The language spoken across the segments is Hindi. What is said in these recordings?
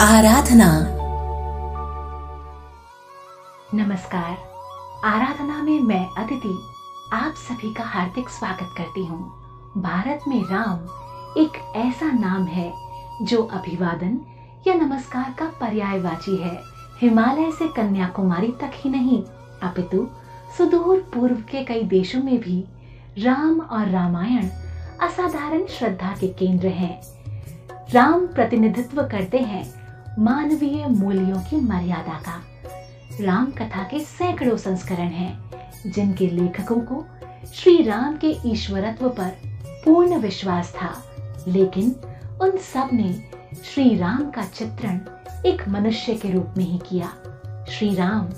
आराधना। नमस्कार। आराधना में मैं अदिति, आप सभी का हार्दिक स्वागत करती हूँ। भारत में राम एक ऐसा नाम है, जो अभिवादन या नमस्कार का पर्यायवाची है। हिमालय से कन्याकुमारी तक ही नहीं, अपितु सुदूर पूर्व के कई देशों में भी राम और रामायण असाधारण श्रद्धा के केंद्र हैं। राम प्रतिनिधित्व करते हैं मानवीय मूल्यों की मर्यादा का। राम कथा के सैकड़ों संस्करण हैं, जिनके लेखकों को श्री राम के ईश्वरत्व पर पूर्ण विश्वास था। लेकिन उन सबने श्री राम का चित्रण एक मनुष्य के रूप में ही किया। श्री राम,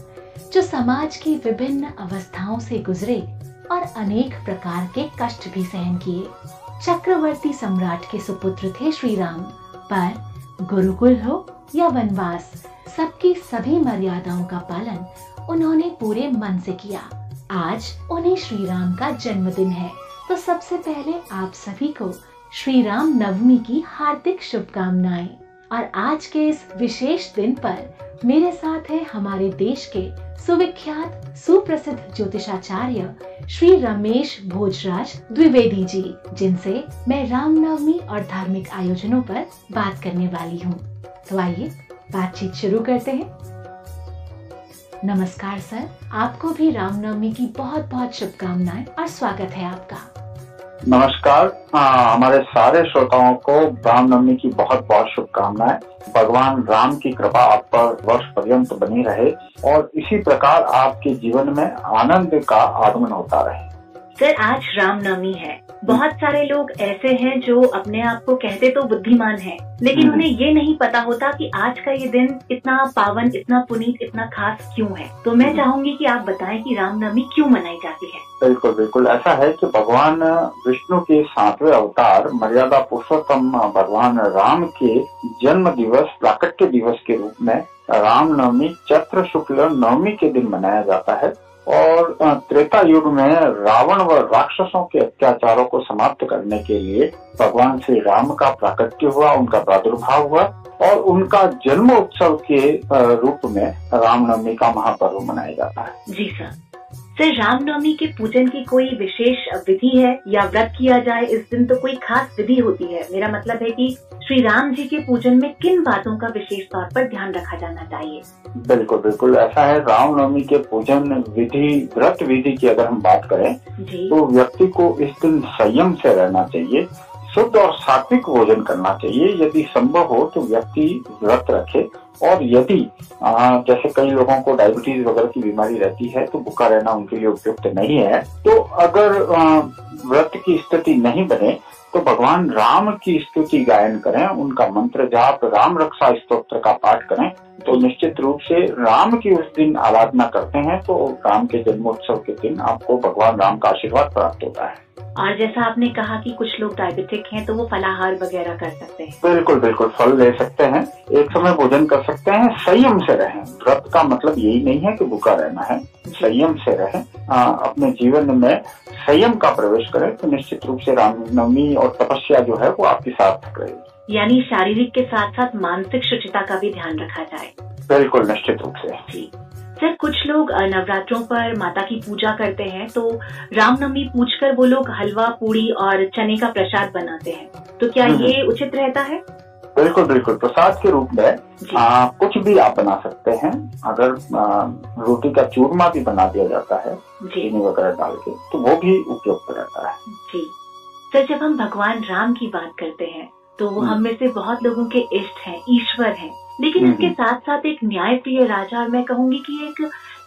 जो समाज की विभिन्न अवस्थाओं से गुजरे और अनेक प्रकार के कष्ट भी सहन किए, चक्रवर्ती सम्राट के सुपुत्र थे श्री राम। पर गुरुकुल हो या वनवास, सबकी सभी मर्यादाओं का पालन उन्होंने पूरे मन से किया। आज उन्हें श्री राम का जन्मदिन है। तो सबसे पहले आप सभी को श्री राम नवमी की हार्दिक शुभकामनाएँ। और आज के इस विशेष दिन पर मेरे साथ है हमारे देश के सुविख्यात, सुप्रसिद्ध ज्योतिषाचार्य श्री रमेश भोजराज द्विवेदी जी जिनसे मैं रामनवमी और धार्मिक आयोजनों पर बात करने वाली हूँ। तो आइए, बातचीत शुरू करते हैं। नमस्कार सर, आपको भी रामनवमी की बहुत बहुत शुभकामनाएँ और स्वागत है आपका। नमस्कार। आ, हमारे सारे श्रोताओं को रामनवमी की बहुत बहुत शुभकामनाएँ। भगवान राम की कृपा आप पर वर्ष पर्यंत बनी रहे और इसी प्रकार आपके जीवन में आनंद का आगमन होता रहे। सर आज रामनवमी है। बहुत सारे लोग ऐसे हैं जो अपने आप को कहते तो बुद्धिमान हैं, लेकिन हम्म। उन्हें ये नहीं पता होता कि आज का ये दिन इतना पावन इतना पुनीत इतना खास क्यों है। तो मैं हम्म। चाहूँगी कि आप बताएँ कि रामनवमी क्यों मनाई जाती है। बिल्कुल बिल्कुल। ऐसा है कि भगवान विष्णु के सातवें अवतार मर्यादा पुरुषोत्तम भगवान राम के जन्म दिवस प्राकट्य दिवस के रूप में रामनवमी चैत्र शुक्ल नवमी के दिन मनाया जाता है। और त्रेता युग में रावण व राक्षसों के अत्याचारों को समाप्त करने के लिए भगवान श्री राम का प्राकट्य हुआ, उनका प्रादुर्भाव हुआ और उनका जन्म उत्सव के रूप में रामनवमी का महापर्व मनाया जाता है। जी सर। सर रामनवमी के पूजन की कोई विशेष विधि है या व्रत किया जाए इस दिन तो कोई खास विधि होती है। मेरा मतलब है कि श्री राम जी के पूजन में किन बातों का विशेष तौर पर ध्यान रखा जाना चाहिए? बिल्कुल बिल्कुल। ऐसा है रामनवमी के पूजन विधि व्रत विधि की अगर हम बात करें तो व्यक्ति को इस दिन संयम से रहना चाहिए शुद्ध और सात्विक भोजन करना चाहिए। यदि संभव हो तो व्यक्ति व्रत रखे। और यदि जैसे कई लोगों को डायबिटीज़ वगैरह की बीमारी रहती है तो भूखा रहना उनके लिए उपयुक्त नहीं है। तो अगर व्रत की स्थिति नहीं बने तो भगवान राम की स्तुति गायन करें, उनका मंत्र जाप, राम रक्षा स्तोत्र का पाठ करें तो निश्चित रूप से राम की उस दिन आराधना करते हैं तो राम के जन्मोत्सव के दिन आपको भगवान राम का आशीर्वाद प्राप्त होता है। और जैसा आपने कहा कि कुछ लोग डायबिटिक हैं तो वो फलाहार वगैरह कर सकते हैं। बिल्कुल बिल्कुल फल ले सकते हैं एक समय भोजन कर सकते हैं संयम से रहें। व्रत का मतलब यही नहीं है कि भूखा रहना है संयम से रहें। आ, अपने जीवन में संयम का प्रवेश करें तो निश्चित रूप से रामनवमी और तपस्या जो है वो आपकी सार्थक रहेगी। यानी शारीरिक के साथ साथ मानसिक शुचिता का भी ध्यान रखा जाए। बिल्कुल निश्चित रूप से। जी। सर कुछ लोग नवरात्रों पर माता की पूजा करते हैं तो रामनवमी पूछकर वो लोग हलवा पूड़ी और चने का प्रसाद बनाते हैं। तो क्या हम्म। ये उचित रहता है? बिल्कुल बिल्कुल। प्रसाद के रूप में आ, कुछ भी आप बना सकते हैं। अगर आ, रोटी का चूरमा भी बना दिया जाता है चीनी वगैरह डाल के तो वो भी उपयुक्त रहता है। जी। सर जब हम भगवान राम की बात करते हैं तो वो हम्म। हम में से बहुत लोगों के इष्ट हैं ईश्वर हैं। लेकिन हम्म। इसके साथ साथ एक न्यायप्रिय राजा और मैं कहूँगी कि एक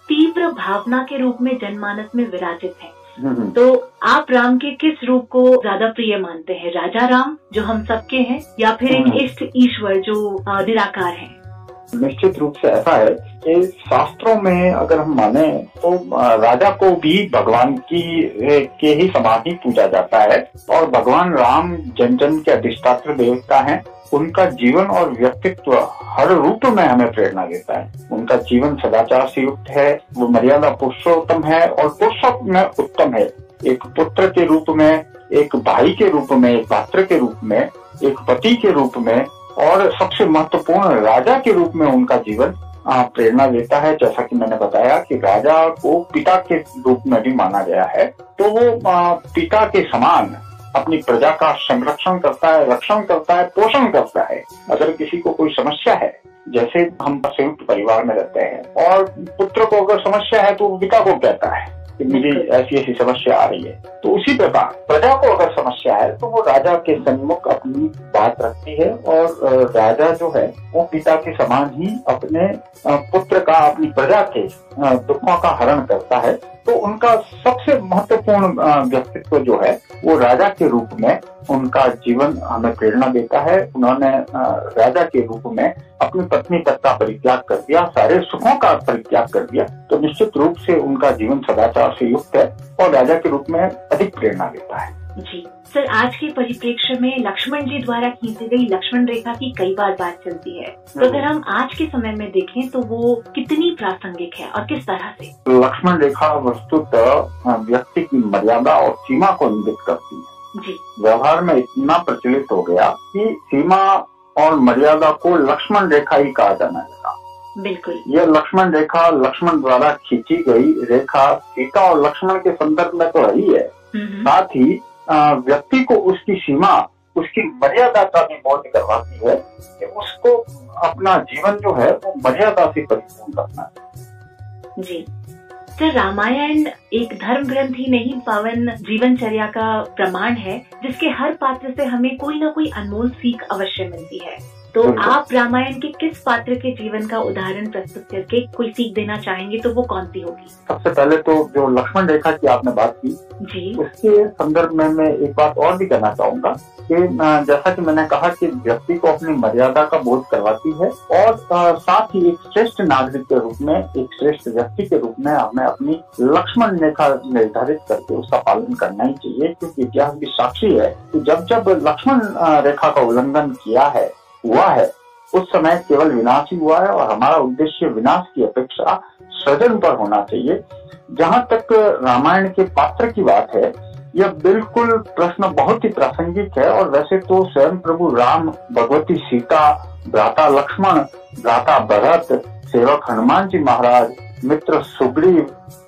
तीव्र भावना के रूप में जनमानस में विराजित है हम्म, तो आप राम के किस रूप को ज़्यादा प्रिय मानते हैं राजा राम जो हम सबके हैं या फिर एक हम्म। इष्ट ईश्वर जो निराकार है निश्चित रूप से ऐसा है कि शास्त्रों में अगर हम माने तो राजा को भी भगवान की के ही समान ही पूजा जाता है और भगवान राम जन जन के अधिष्ठात्र देवता हैं उनका जीवन और व्यक्तित्व हर रूप में हमें प्रेरणा देता है। उनका जीवन सदाचार से युक्त है, वो मर्यादा पुरुषोत्तम है और पुरुषोत्तम में उत्तम है। एक पुत्र के रूप में, एक भाई के रूप में, एक पात्र के रूप में, एक पति के रूप में और सबसे महत्वपूर्ण राजा के रूप में उनका जीवन प्रेरणा देता है। जैसा कि मैंने बताया कि राजा को पिता के रूप में भी माना गया है तो वो पिता के समान अपनी प्रजा का संरक्षण करता है, रक्षण करता है, पोषण करता है। अगर किसी को कोई समस्या है, जैसे हम संयुक्त परिवार में रहते हैं, और पुत्र को अगर समस्या है तो पिता को कहता है कि मुझे ऐसी ऐसी समस्या आ रही है। तो उसी प्रकार प्रजा को अगर समस्या है तो वो राजा के सन्मुख अपनी बात रखती है, और राजा जो है, वो पिता के समान ही अपने पुत्र का, अपनी प्रजा के दुखों का हरण करता है। तो उनका सबसे महत्वपूर्ण व्यक्तित्व जो है, वो राजा के रूप में उनका जीवन हमें प्रेरणा देता है। उन्होंने राजा के रूप में अपनी पत्नी तक का परित्याग कर दिया, सारे सुखों का परित्याग कर दिया। तो निश्चित रूप से उनका जीवन सदाचार से युक्त है और राजा के रूप में अधिक प्रेरणा देता है। जी। सर आज के परिप्रेक्ष्य में लक्ष्मण जी द्वारा खींची गई लक्ष्मण रेखा की कई बार बात चलती है। तो हम्म। अगर हम आज के समय में देखें तो वो कितनी प्रासंगिक है और किस तरह से? लक्ष्मण रेखा वस्तुतः व्यक्ति की मर्यादा और सीमा को इंगित करती है। जी। व्यवहार में इतना प्रचलित हो गया कि सीमा और मर्यादा को लक्ष्मण रेखा ही कहा जाने लगा। बिल्कुल। ये लक्ष्मण रेखा लक्ष्मण द्वारा खींची गई रेखा सीता और लक्ष्मण के संदर्भ में तो रही है। साथ ही व्यक्ति को उसकी सीमा, उसकी मर्यादा का भी बोध करवाती है कि उसको अपना जीवन जो है, वो मर्यादा से परिपूर्ण करना है। जी। सर रामायण एक धर्म ग्रंथ ही नहीं, पावन जीवनचर्या का प्रमाण है, जिसके हर पात्र से हमें कोई ना कोई अनमोल सीख अवश्य मिलती है। तो आप रामायण के किस पात्र के जीवन का उदाहरण प्रस्तुत करके कोई सीख देना चाहेंगे तो वो कौन सी होगी? सबसे पहले तो जो लक्ष्मण रेखा की आपने बात की जी। उसके संदर्भ में मैं एक बात और भी कहना चाहूँगा कि जैसा कि मैंने कहा कि व्यक्ति को अपनी मर्यादा का बोध करवाती है और साथ ही एक श्रेष्ठ नागरिक के रूप में एक श्रेष्ठ व्यक्ति के रूप में हमें अपनी लक्ष्मण रेखा निर्धारित करके उसका पालन करना ही चाहिए क्योंकि इतिहास की साक्षी है कि जब जब लक्ष्मण रेखा का उल्लंघन किया है हुआ है, उस समय केवल विनाश ही हुआ है और हमारा उद्देश्य विनाश की अपेक्षा सृजन पर होना चाहिए। जहाँ तक रामायण के पात्र की बात है, यह बिल्कुल प्रश्न बहुत ही प्रासंगिक है और वैसे तो स्वयं प्रभु राम, भगवती सीता, भ्राता लक्ष्मण, भ्राता भरत, सेवक हनुमान जी महाराज मित्र सुग्रीव,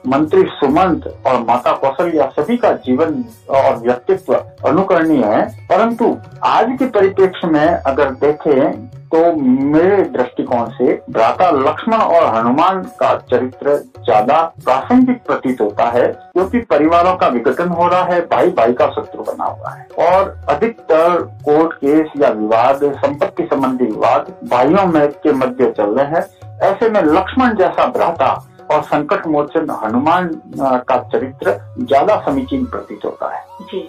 मंत्री सुमंत और माता कौशल्या सभी का जीवन और व्यक्तित्व अनुकरणीय है। परंतु आज के परिप्रेक्ष्य में अगर देखें तो मेरे दृष्टिकोण से भ्राता लक्ष्मण और हनुमान का चरित्र ज़्यादा प्रासंगिक प्रतीत होता है, क्योंकि परिवारों का विघटन हो रहा है भाई भाई का शत्रु बना हुआ है। और अधिकतर कोर्ट केस या विवाद, संपत्ति संबंधी विवाद भाइयों में के मध्य चल रहे हैं। ऐसे में लक्ष्मण जैसा भ्राता और संकट मोचन हनुमान का चरित्र ज़्यादा समीचीन प्रतीत होता है जी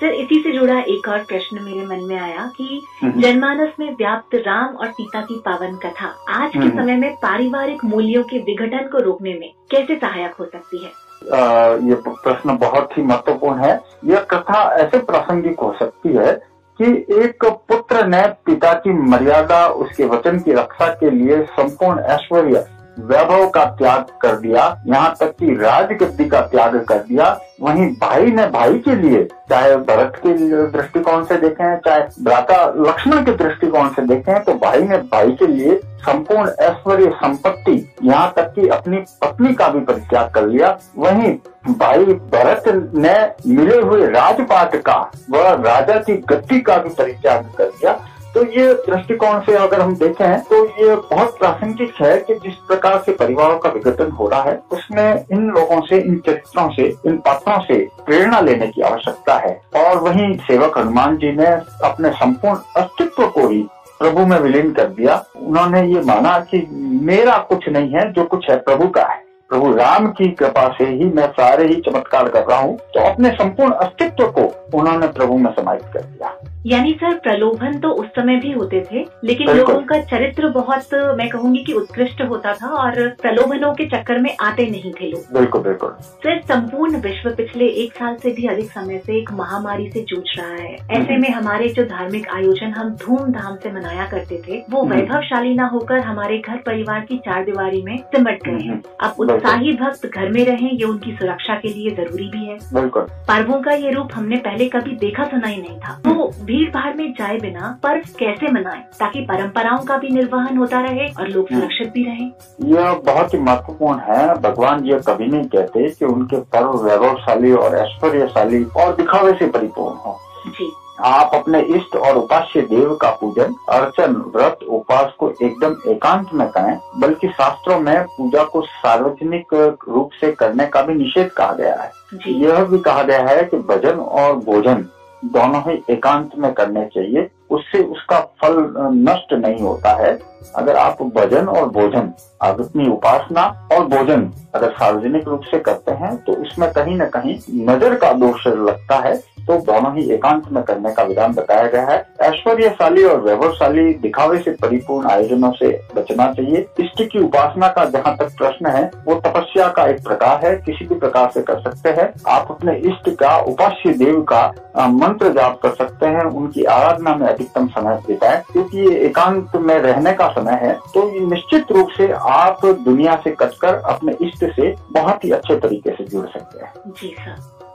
सर इसी से जुड़ा एक और प्रश्न मेरे मन में आया कि हम्म। जनमानस में व्याप्त राम और सीता की पावन कथा आज के हम्म। समय में पारिवारिक मूल्यों के विघटन को रोकने में कैसे सहायक हो सकती है आ, ये प्रश्न बहुत ही महत्वपूर्ण है यह कथा ऐसे प्रासंगिक हो सकती है कि एक पुत्र ने पिता की मर्यादा, उसके वचन की रक्षा के लिए संपूर्ण ऐश्वर्य वैभव का त्याग कर दिया, यहाँ तक कि राजगद्दी का त्याग कर दिया। वहीं भाई ने भाई के लिए, चाहे भरत के दृष्टिकोण से देखें, चाहे भ्राता लक्ष्मण के दृष्टिकोण से देखें तो भाई ने भाई के लिए संपूर्ण ऐश्वर्य संपत्ति, यहाँ तक कि अपनी पत्नी का भी परित्याग कर लिया। वहीं भाई भरत ने मिले हुए राजपाट का व राजा की गद्दी का भी परित्याग कर दिया। तो ये दृष्टिकोण से अगर हम देखें तो ये बहुत प्रासंगिक है कि जिस प्रकार से परिवारों का विघटन हो रहा है, उसमें इन लोगों से, इन चरित्रों से, इन पात्रों से प्रेरणा लेने की आवश्यकता है। और वहीं सेवक हनुमान जी ने अपने संपूर्ण अस्तित्व को ही प्रभु में विलीन कर दिया। उन्होंने ये माना कि मेरा कुछ नहीं है, जो कुछ है प्रभु का है। प्रभु राम की कृपा से ही मैं सारे ही चमत्कार कर रहा हूँ। तो अपने संपूर्ण अस्तित्व को उन्होंने प्रभु में समाहित कर दिया। यानी सर प्रलोभन तो उस समय भी होते थे लेकिन लोगों का चरित्र बहुत मैं कहूँगी कि उत्कृष्ट होता था और प्रलोभनों के चक्कर में आते नहीं थे लोग। बिल्कुल बिल्कुल। सर संपूर्ण विश्व पिछले एक साल से भी अधिक समय से एक महामारी से जूझ रहा है। ऐसे हम्म। में हमारे जो धार्मिक आयोजन हम धूमधाम से मनाया करते थे वो हम्म। वैभवशाली न होकर हमारे घर परिवार की चार दीवारी में सिमट गए हैं। हम्म। अब उत्साही भक्त घर में रहें ये उनकी सुरक्षा के लिए ज़रूरी भी है। पर्वों का ये रूप हमने पहले कभी देखा सुना ही नहीं था। तो भीड़ भाड़ में जाए बिना पर्व कैसे मनाएँ ताकि परंपराओं का भी निर्वहन होता रहे और लोग हम्म। सुरक्षित भी रहे। यह बहुत ही महत्वपूर्ण है। भगवान ये कभी नहीं कहते कि उनके पर्व वैभवशाली और ऐश्वर्यशाली और दिखावे से परिपूर्ण हो। जी। आप अपने इष्ट और उपास्य देव का पूजन अर्चन व्रत उपास को एकदम एकांत में करें बल्कि शास्त्रों में पूजा को सार्वजनिक रूप से करने का भी निषेध कहा गया है। यह भी कहा गया है कि भजन और भोजन दोनों ही एकांत में करने चाहिए, उससे उसका फल नष्ट नहीं होता है। अगर आप भजन और भोजन अग्नि उपासना और भोजन अगर सार्वजनिक रूप से करते हैं तो उसमें कहीं ना कहीं नज़र का दोष लगता है तो दोनों ही एकांत में करने का विधान बताया गया है। ऐश्वर्यशाली और वैभवशाली दिखावे से परिपूर्ण आयोजनों से बचना चाहिए। इष्ट की उपासना का जहाँ तक प्रश्न है, वो तपस्या का एक प्रकार है, किसी भी प्रकार से कर सकते हैं। आप अपने इष्ट का, उपास्य देव का मंत्र जाप कर सकते हैं, उनकी आराधना में अधिकतम समय बिताएँ। क्योंकि ये एकांत में रहने का समय है तो निश्चित रूप से आप दुनिया से कटकर अपने इष्ट से बहुत ही अच्छे तरीके से जुड़ सकते हैं। जी सर।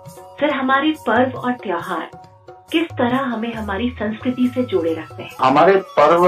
सर हमारे पर्व और त्योहार किस तरह हमें हमारी संस्कृति से जोड़े रखते हैं? हमारे पर्व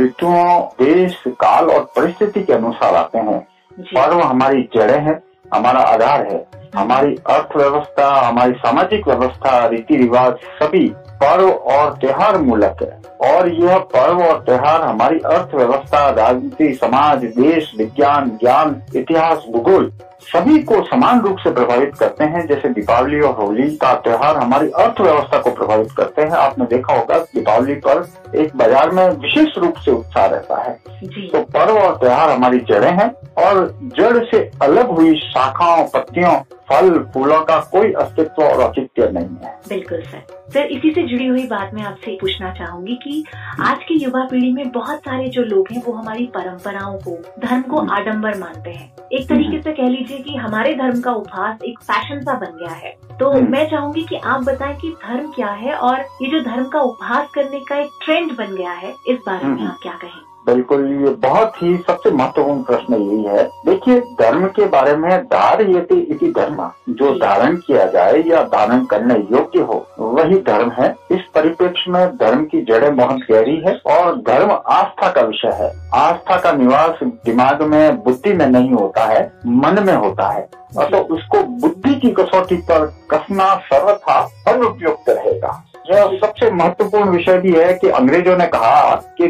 ऋतुओं देश काल और परिस्थिति के अनुसार आते हैं। पर्व हमारी जड़ें हैं हमारा आधार है। हमारी अर्थव्यवस्था हमारी सामाजिक व्यवस्था रीति रिवाज सभी पर्व और त्योहार मूलक है। और यह पर्व और त्योहार हमारी अर्थव्यवस्था राजनीति समाज देश विज्ञान ज्ञान इतिहास भूगोल सभी को समान रूप से प्रभावित करते हैं जैसे दीपावली और होली का त्योहार हमारी अर्थव्यवस्था को प्रभावित करते हैं। आपने देखा होगा दीपावली पर एक बाज़ार में विशेष रूप से उत्साह रहता है। जी। तो पर्व और त्योहार हमारी जड़ें हैं और जड़ से अलग हुई शाखाओं पत्तियों फल फूलों का कोई अस्तित्व और औचित्य नहीं है। बिल्कुल सर। सर इसी से जुड़ी हुई बात मैं आपसे पूछना चाहूँगी कि आज की युवा पीढ़ी में बहुत सारे जो लोग हैं वो हमारी परंपराओं को धर्म को। आडंबर मानते हैं। एक तरीके से कह लीजिए कि हमारे धर्म का उपहास एक फ़ैशन सा बन गया है तो हम्म। मैं चाहूँगी कि आप बताएँ कि धर्म क्या है और ये जो धर्म का उपहास करने का एक ट्रेंड बन गया है इस बारे में हम्म। आप क्या कहें बिल्कुल ये बहुत ही सबसे महत्वपूर्ण प्रश्न यही है। देखिए धर्म के बारे में धार्यते इति धर्म। जो धारण किया जाए या धारण करने योग्य हो वही धर्म है। इस परिप्रेक्ष्य में धर्म की जड़ें बहुत गहरी है और धर्म आस्था का विषय है। आस्था का निवास दिमाग में बुद्धि में नहीं होता है मन में होता है। और तो उसको बुद्धि की कसौटी पर कसना सर्वथा अनुपयुक्त रहेगा। यह सबसे महत्वपूर्ण विषय भी है कि अंग्रेज़ों ने कहा कि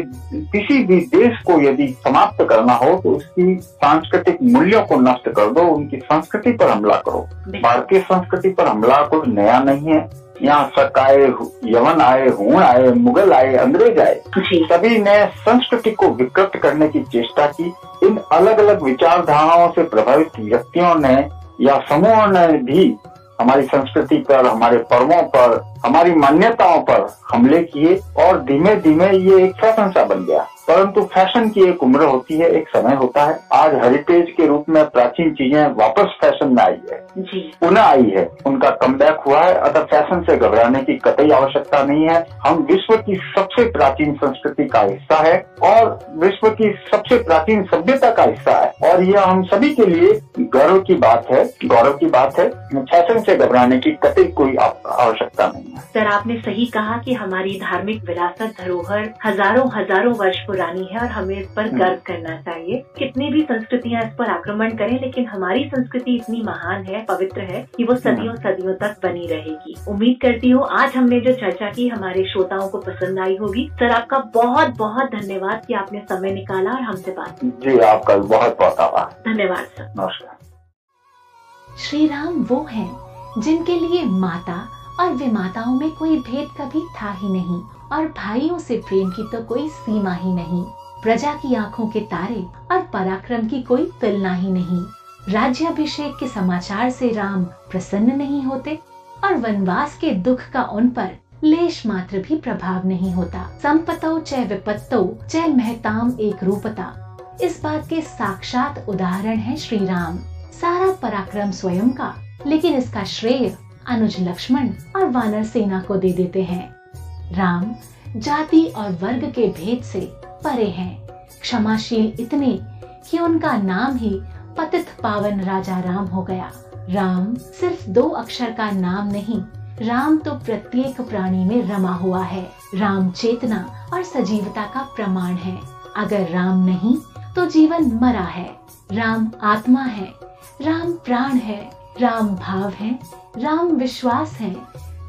किसी भी देश को यदि समाप्त करना हो तो उसकी सांस्कृतिक मूल्यों को नष्ट कर दो उनकी संस्कृति पर हमला करो। भारतीय संस्कृति पर हमला कोई नया नहीं है। यहाँ शक आए यवन आए हूण आए मुगल आए अंग्रेज़ आए सभी ने संस्कृति को विकृत करने की चेष्टा की। इन अलग अलग विचारधाराओं से प्रभावित व्यक्तियों ने या समूहों ने भी हमारी संस्कृति पर, हमारे पर्वों पर, हमारी मान्यताओं पर हमले किए और धीमे धीमे ये एक फ़ैशन सा बन गया। परंतु फ़ैशन की एक उम्र होती है एक समय होता है। आज हेरिटेज के रूप में प्राचीन चीज़ें वापस फ़ैशन में आई है। पुनः आई है। उनका कमबैक हुआ है। अतः फ़ैशन से घबराने की कतई आवश्यकता नहीं है। हम विश्व की सबसे प्राचीन संस्कृति का हिस्सा है और विश्व की सबसे प्राचीन सभ्यता का हिस्सा है। और यह हम सभी के लिए गौरव की बात है गौरव की बात है। फ़ैशन से घबराने की कतई कोई आवश्यकता नहीं है। सर आपने सही कहा कि हमारी धार्मिक विरासत धरोहर हज़ारों हज़ारों वर्ष पुरानी है और हमें इस पर गर्व करना चाहिए। कितनी भी संस्कृतियाँ इस पर आक्रमण करें लेकिन हमारी संस्कृति इतनी महान है पवित्र है कि वो सदियों सदियों तक बनी रहेगी। उम्मीद करती हूँ आज हमने जो चर्चा की हमारे श्रोताओं को पसंद आई होगी। सर आपका बहुत बहुत धन्यवाद की आपने समय निकाला और हमसे बात की। जी आपका बहुत बहुत आभार। धन्यवाद सर। नमस्कार। श्री राम वो हैं जिनके लिए माता और विमाताओं में कोई भेद कभी था ही नहीं। और भाइयों से प्रेम की तो कोई सीमा ही नहीं। प्रजा की आँखों के तारे और पराक्रम की कोई तुलना ही नहीं। राज्याभिषेक के समाचार से राम प्रसन्न नहीं होते और वनवास के दुख का उन पर लेश मात्र भी प्रभाव नहीं होता। संपतो चय विपत्तो चय महताम एक रूपता। इस बात के साक्षात उदाहरण है श्री राम। सारा पराक्रम स्वयं का, लेकिन इसका श्रेय अनुज लक्ष्मण और वानर सेना को दे देते हैं। राम जाति और वर्ग के भेद से परे हैं। क्षमाशील इतने कि उनका नाम ही पतित पावन राजा राम हो गया। राम सिर्फ़ दो अक्षर का नाम नहीं, राम तो प्रत्येक प्राणी में रमा हुआ है। राम चेतना और सजीवता का प्रमाण है। अगर राम नहीं तो जीवन मरा है। राम आत्मा है, राम प्राण है, राम भाव है, राम विश्वास है,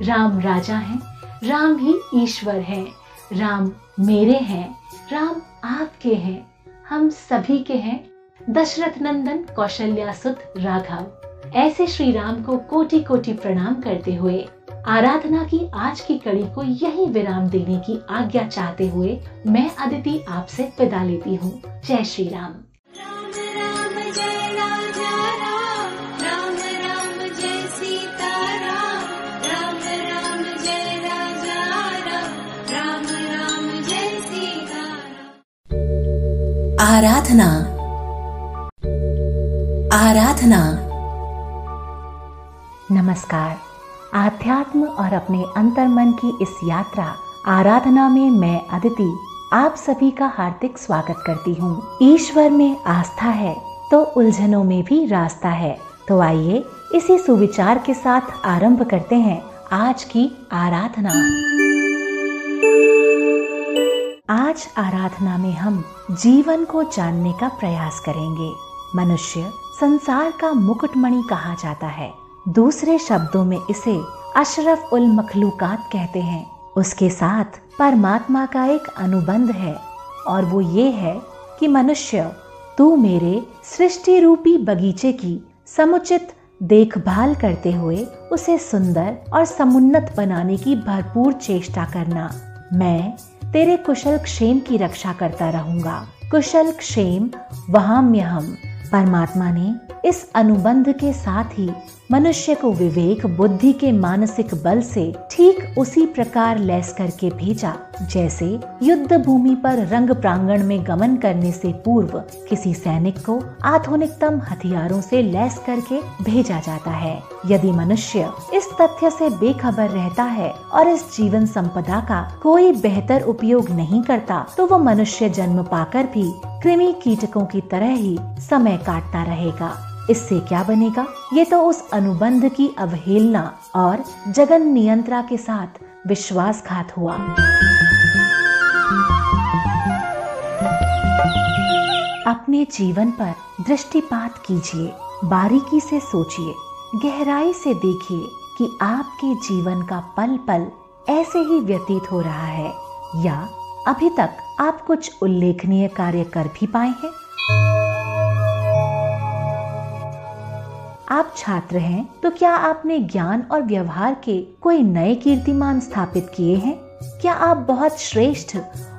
राम राजा है राम ही ईश्वर है। राम मेरे हैं। राम आपके हैं। हम सभी के हैं। दशरथ नंदन कौशल्या सुत राघव। ऐसे श्री राम को कोटि कोटि प्रणाम करते हुए, आराधना की आज की कड़ी को यही विराम देने की आज्ञा चाहते हुए, मैं अदिति आपसे विदा लेती हूँ। जय श्री राम। आराधना। आराधना। नमस्कार। आध्यात्म और अपने अंतर मन की इस यात्रा, आराधना में मैं अदिति, आप सभी का हार्दिक स्वागत करती हूँ। ईश्वर में आस्था है तो उलझनों में भी रास्ता है। तो आइए, इसी सुविचार के साथ आरंभ करते हैं आज की आराधना। आज आराधना में हम जीवन को जानने का प्रयास करेंगे। मनुष्य संसार का मुकुटमणि कहा जाता है। दूसरे शब्दों में इसे अशरफ उल मखलूकात कहते हैं। उसके साथ परमात्मा का एक अनुबंध है और वो ये है कि मनुष्य, तू मेरे सृष्टि रूपी बगीचे की समुचित देखभाल करते हुए उसे सुंदर और समुन्नत बनाने की भरपूर चेष्टा करना। मैं तेरे कुशल क्षेम की रक्षा करता रहूँगा। कुशल क्षेम, वहाम्यहम। हम परमात्मा ने इस अनुबंध के साथ ही मनुष्य को विवेक, बुद्धि के मानसिक बल से ठीक उसी प्रकार लैस करके भेजा, जैसे युद्ध भूमि पर रंग प्रांगण में गमन करने से पूर्व किसी सैनिक को आधुनिकतम हथियारों से लैस करके भेजा जाता है। यदि मनुष्य इस तथ्य से बेखबर रहता है और इस जीवन संपदा का कोई बेहतर उपयोग नहीं करता तो वो मनुष्य जन्म पाकर भी कृमि कीटकों की तरह ही समय काटता रहेगा। इससे क्या बनेगा? ये तो उस अनुबंध की अवहेलना और जगन नियंत्रा के साथ विश्वासघात हुआ। अपने जीवन पर दृष्टिपात कीजिए, बारीकी से सोचिए, गहराई से देखिए कि आपके जीवन का पल पल ऐसे ही व्यतीत हो रहा है। या अभी तक आप कुछ उल्लेखनीय कार्य कर भी पाए हैं? आप छात्र हैं तो क्या आपने ज्ञान और व्यवहार के कोई नए कीर्तिमान स्थापित किए हैं? क्या आप बहुत श्रेष्ठ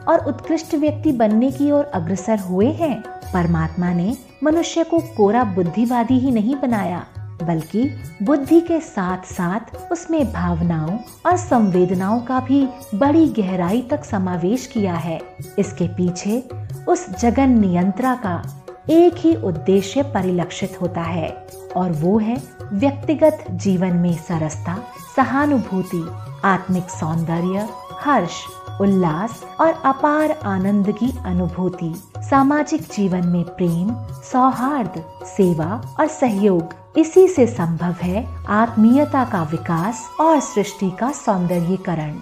और उत्कृष्ट व्यक्ति बनने की ओर अग्रसर हुए हैं? परमात्मा ने मनुष्य को कोरा बुद्धिवादी ही नहीं बनाया, बल्कि बुद्धि के साथ साथ उसमें भावनाओं और संवेदनाओं का भी बड़ी गहराई तक समावेश किया है। इसके पीछे उस जगन नियंत्रा का एक ही उद्देश्य परिलक्षित होता है, और वो है व्यक्तिगत जीवन में सरसता, सहानुभूति, आत्मिक सौंदर्य, हर्ष, उल्लास और अपार आनंद की अनुभूति। सामाजिक जीवन में प्रेम, सौहार्द, सेवा और सहयोग, इसी से संभव है आत्मीयता का विकास और सृष्टि का सौंदर्यीकरण।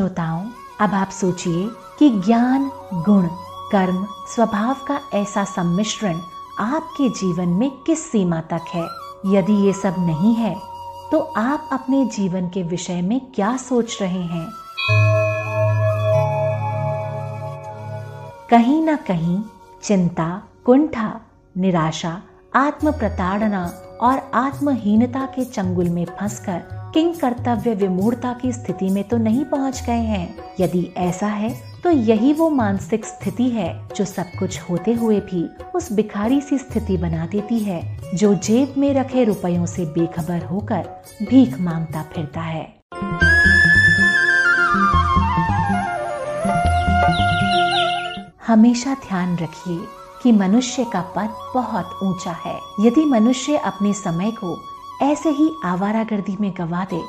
श्रोताओं, अब आप सोचिए कि ज्ञान, गुण, कर्म, स्वभाव का ऐसा सम्मिश्रण आपके जीवन में किस सीमा तक है? यदि ये सब नहीं है तो आप अपने जीवन के विषय में क्या सोच रहे हैं? कहीं ना कहीं चिंता, कुंठा, निराशा आत्म प्रताड़ना और आत्महीनता के चंगुल में फंसकर किंग कर्तव्य विमूढ़ता की स्थिति में तो नहीं पहुँच गए हैं। यदि ऐसा है तो यही वो मानसिक स्थिति है जो सब कुछ होते हुए भी उस भिखारी सी स्थिति बना देती है, जो जेब में रखे रुपयों से बेखबर होकर भीख माँगता फिरता है। हमेशा ध्यान रखिए कि मनुष्य का पद बहुत ऊँचा है। यदि मनुष्य अपने समय को ऐसे ही आवारागर्दी में गवा दे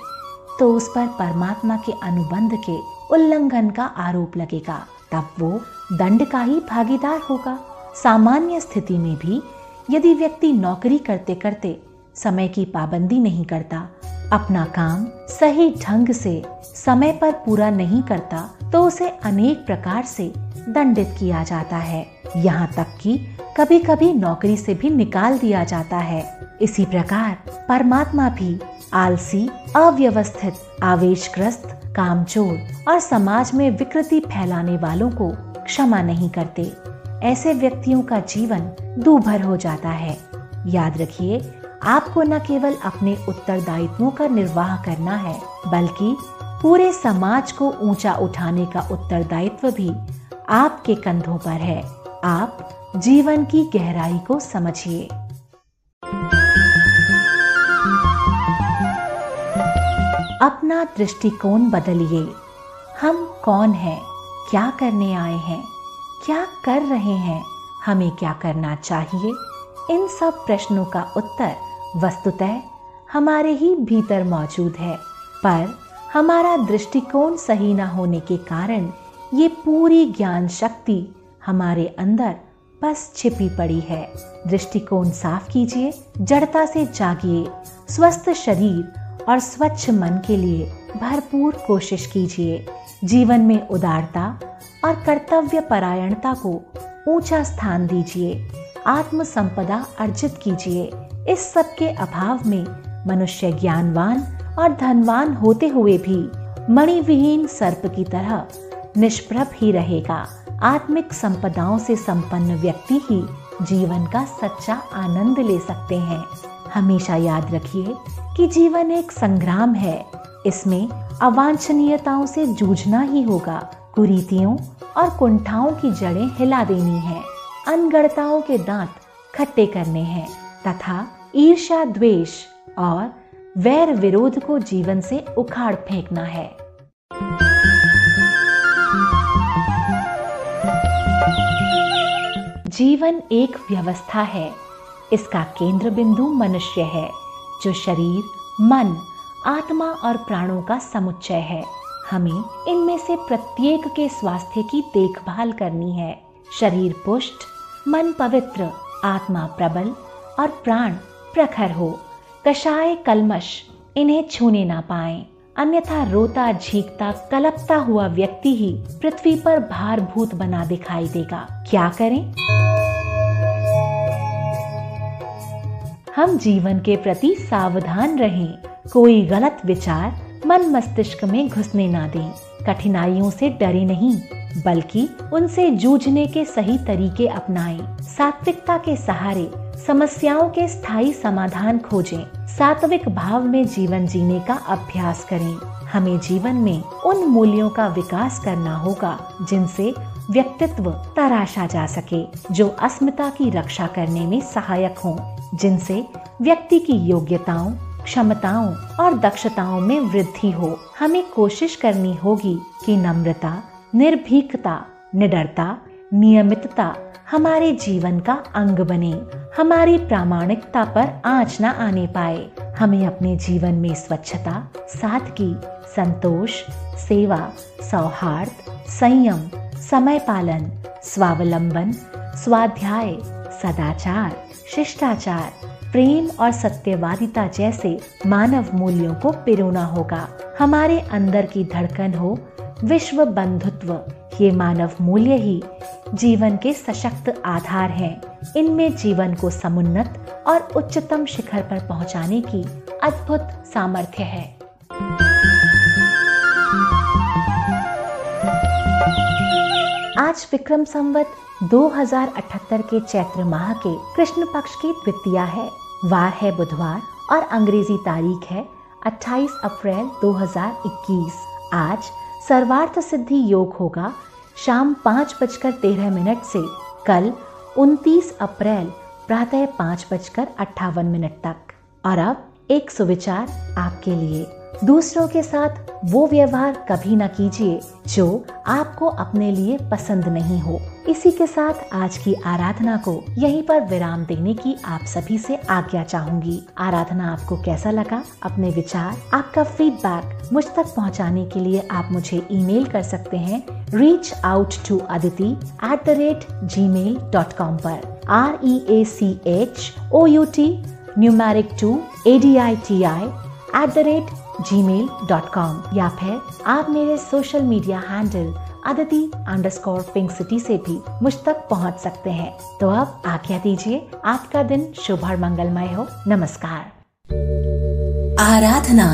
तो उस पर परमात्मा के अनुबंध के उल्लंघन का आरोप लगेगा। तब वो दंड का ही भागीदार होगा। सामान्य स्थिति में भी यदि व्यक्ति नौकरी करते करते समय की पाबंदी नहीं करता, अपना काम सही ढंग से समय पर पूरा नहीं करता तो उसे अनेक प्रकार से दंडित किया जाता है। यहाँ तक कि कभी कभी नौकरी से भी निकाल दिया जाता है। इसी प्रकार परमात्मा भी आलसी, अव्यवस्थित, आवेशग्रस्त, कामचोर और समाज में विकृति फैलाने वालों को क्षमा नहीं करते। ऐसे व्यक्तियों का जीवन दूभर हो जाता है। याद रखिए, आपको न केवल अपने उत्तरदायित्वों का निर्वाह करना है, बल्कि पूरे समाज को ऊँचा उठाने का उत्तरदायित्व भी आपके कंधों पर है। आप जीवन की गहराई को समझिए। अपना दृष्टिकोण बदलिए। हम कौन हैं? क्या करने आए हैं? क्या कर रहे हैं? हमें क्या करना चाहिए? इन सब प्रश्नों का उत्तर वस्तुतः हमारे ही भीतर मौजूद है। पर हमारा दृष्टिकोण सही न होने के कारण ये पूरी ज्ञान शक्ति हमारे अंदर बस छिपी पड़ी है। दृष्टिकोण साफ़ कीजिए, जड़ता से जागिए, स्वस्थ शरीर और स्वच्छ मन के लिए भरपूर कोशिश कीजिए। जीवन में उदारता और कर्तव्य परायणता को ऊँचा स्थान दीजिए। आत्म संपदा अर्जित कीजिए। इस सब के अभाव में मनुष्य ज्ञानवान और धनवान होते हुए भी मणिविहीन सर्प की तरह निष्प्रभ ही रहेगा। आत्मिक संपदाओं से संपन्न व्यक्ति ही जीवन का सच्चा आनंद ले सकते हैं। हमेशा याद रखिए कि जीवन एक संग्राम है। इसमें अवांछनीयताओं से जूझना ही होगा। कुरीतियों और कुंठाओं की जड़ें हिला देनी है। अनगढ़ताओं के दांत खट्टे करने हैं तथा ईर्ष्या द्वेष और वैर विरोध को जीवन से उखाड़ फेंकना है। जीवन एक व्यवस्था है। इसका केंद्र बिंदु मनुष्य है। जो शरीर, मन, आत्मा और प्राणों का समुच्चय है। हमें इनमें से प्रत्येक के स्वास्थ्य की देखभाल करनी है। शरीर पुष्ट, मन पवित्र, आत्मा प्रबल और प्राण प्रखर हो। कषाय कलमश इन्हें छूने ना पाए। अन्यथा रोता, झीकता, कलपता हुआ व्यक्ति ही पृथ्वी पर भारभूत बना दिखाई देगा। क्या करें? हम जीवन के प्रति सावधान रहें। कोई गलत विचार मन मस्तिष्क में घुसने ना दें। कठिनाइयों से डरे नहीं, बल्कि उनसे जूझने के सही तरीके अपनाएँ। सात्विकता के सहारे समस्याओं के स्थायी समाधान खोजें। सात्विक भाव में जीवन जीने का अभ्यास करें। हमें जीवन में उन मूल्यों का विकास करना होगा, जिनसे व्यक्तित्व तराशा जा सके, जो अस्मिता की रक्षा करने में सहायक हों, जिनसे व्यक्ति की योग्यताओं, क्षमताओं और दक्षताओं में वृद्धि हो। हमें कोशिश करनी होगी कि नम्रता, निर्भीकता, निडरता, नियमितता हमारे जीवन का अंग बने, हमारी प्रामाणिकता पर आँच न आने पाए। हमें अपने जीवन में स्वच्छता, सादगी, संतोष, सेवा, सौहार्द, संयम समय पालन स्वावलंबन, स्वाध्याय, सदाचार, शिष्टाचार, प्रेम और सत्यवादिता जैसे मानव मूल्यों को पिरोना होगा। हमारे अंदर की धड़कन हो, विश्व बंधुत्व, ये मानव मूल्य ही जीवन के सशक्त आधार हैं। इनमें जीवन को समुन्नत और उच्चतम शिखर पर पहुँचाने की अद्भुत सामर्थ्य है। आज विक्रम संवत 2078 के चैत्र माह के कृष्ण पक्ष की द्वितीया है। वार है बुधवार और अंग्रेज़ी तारीख है 28 अप्रैल 2021 आज सर्वार्थ सिद्धि योग होगा। शाम पाँच बजकर तेरह मिनट से कल 29 अप्रैल प्रातः पाँच बजकर अट्ठावन मिनट तक। और अब एक सुविचार आपके लिए। दूसरों के साथ वो व्यवहार कभी ना कीजिए जो आपको अपने लिए पसंद नहीं हो। इसी के साथ आज की आराधना को यहीं पर विराम देने की आप सभी से आज्ञा चाहूँगी। आराधना आपको कैसा लगा? अपने विचार, आपका फीडबैक मुझ तक पहुँचाने के लिए आप मुझे ईमेल कर सकते हैं। Reach out to Aditi at the rate gmail dot com पर। R E A C H O U T numeric two A D I T I at the rate gmail dot com या फिर आप मेरे social media handle Aditi underscore pink city से भी मुझ तक पहुँच सकते हैं। तो अब आज्ञा दीजिए। आपका दिन शुभ और मंगलमय हो। नमस्कार। आराधना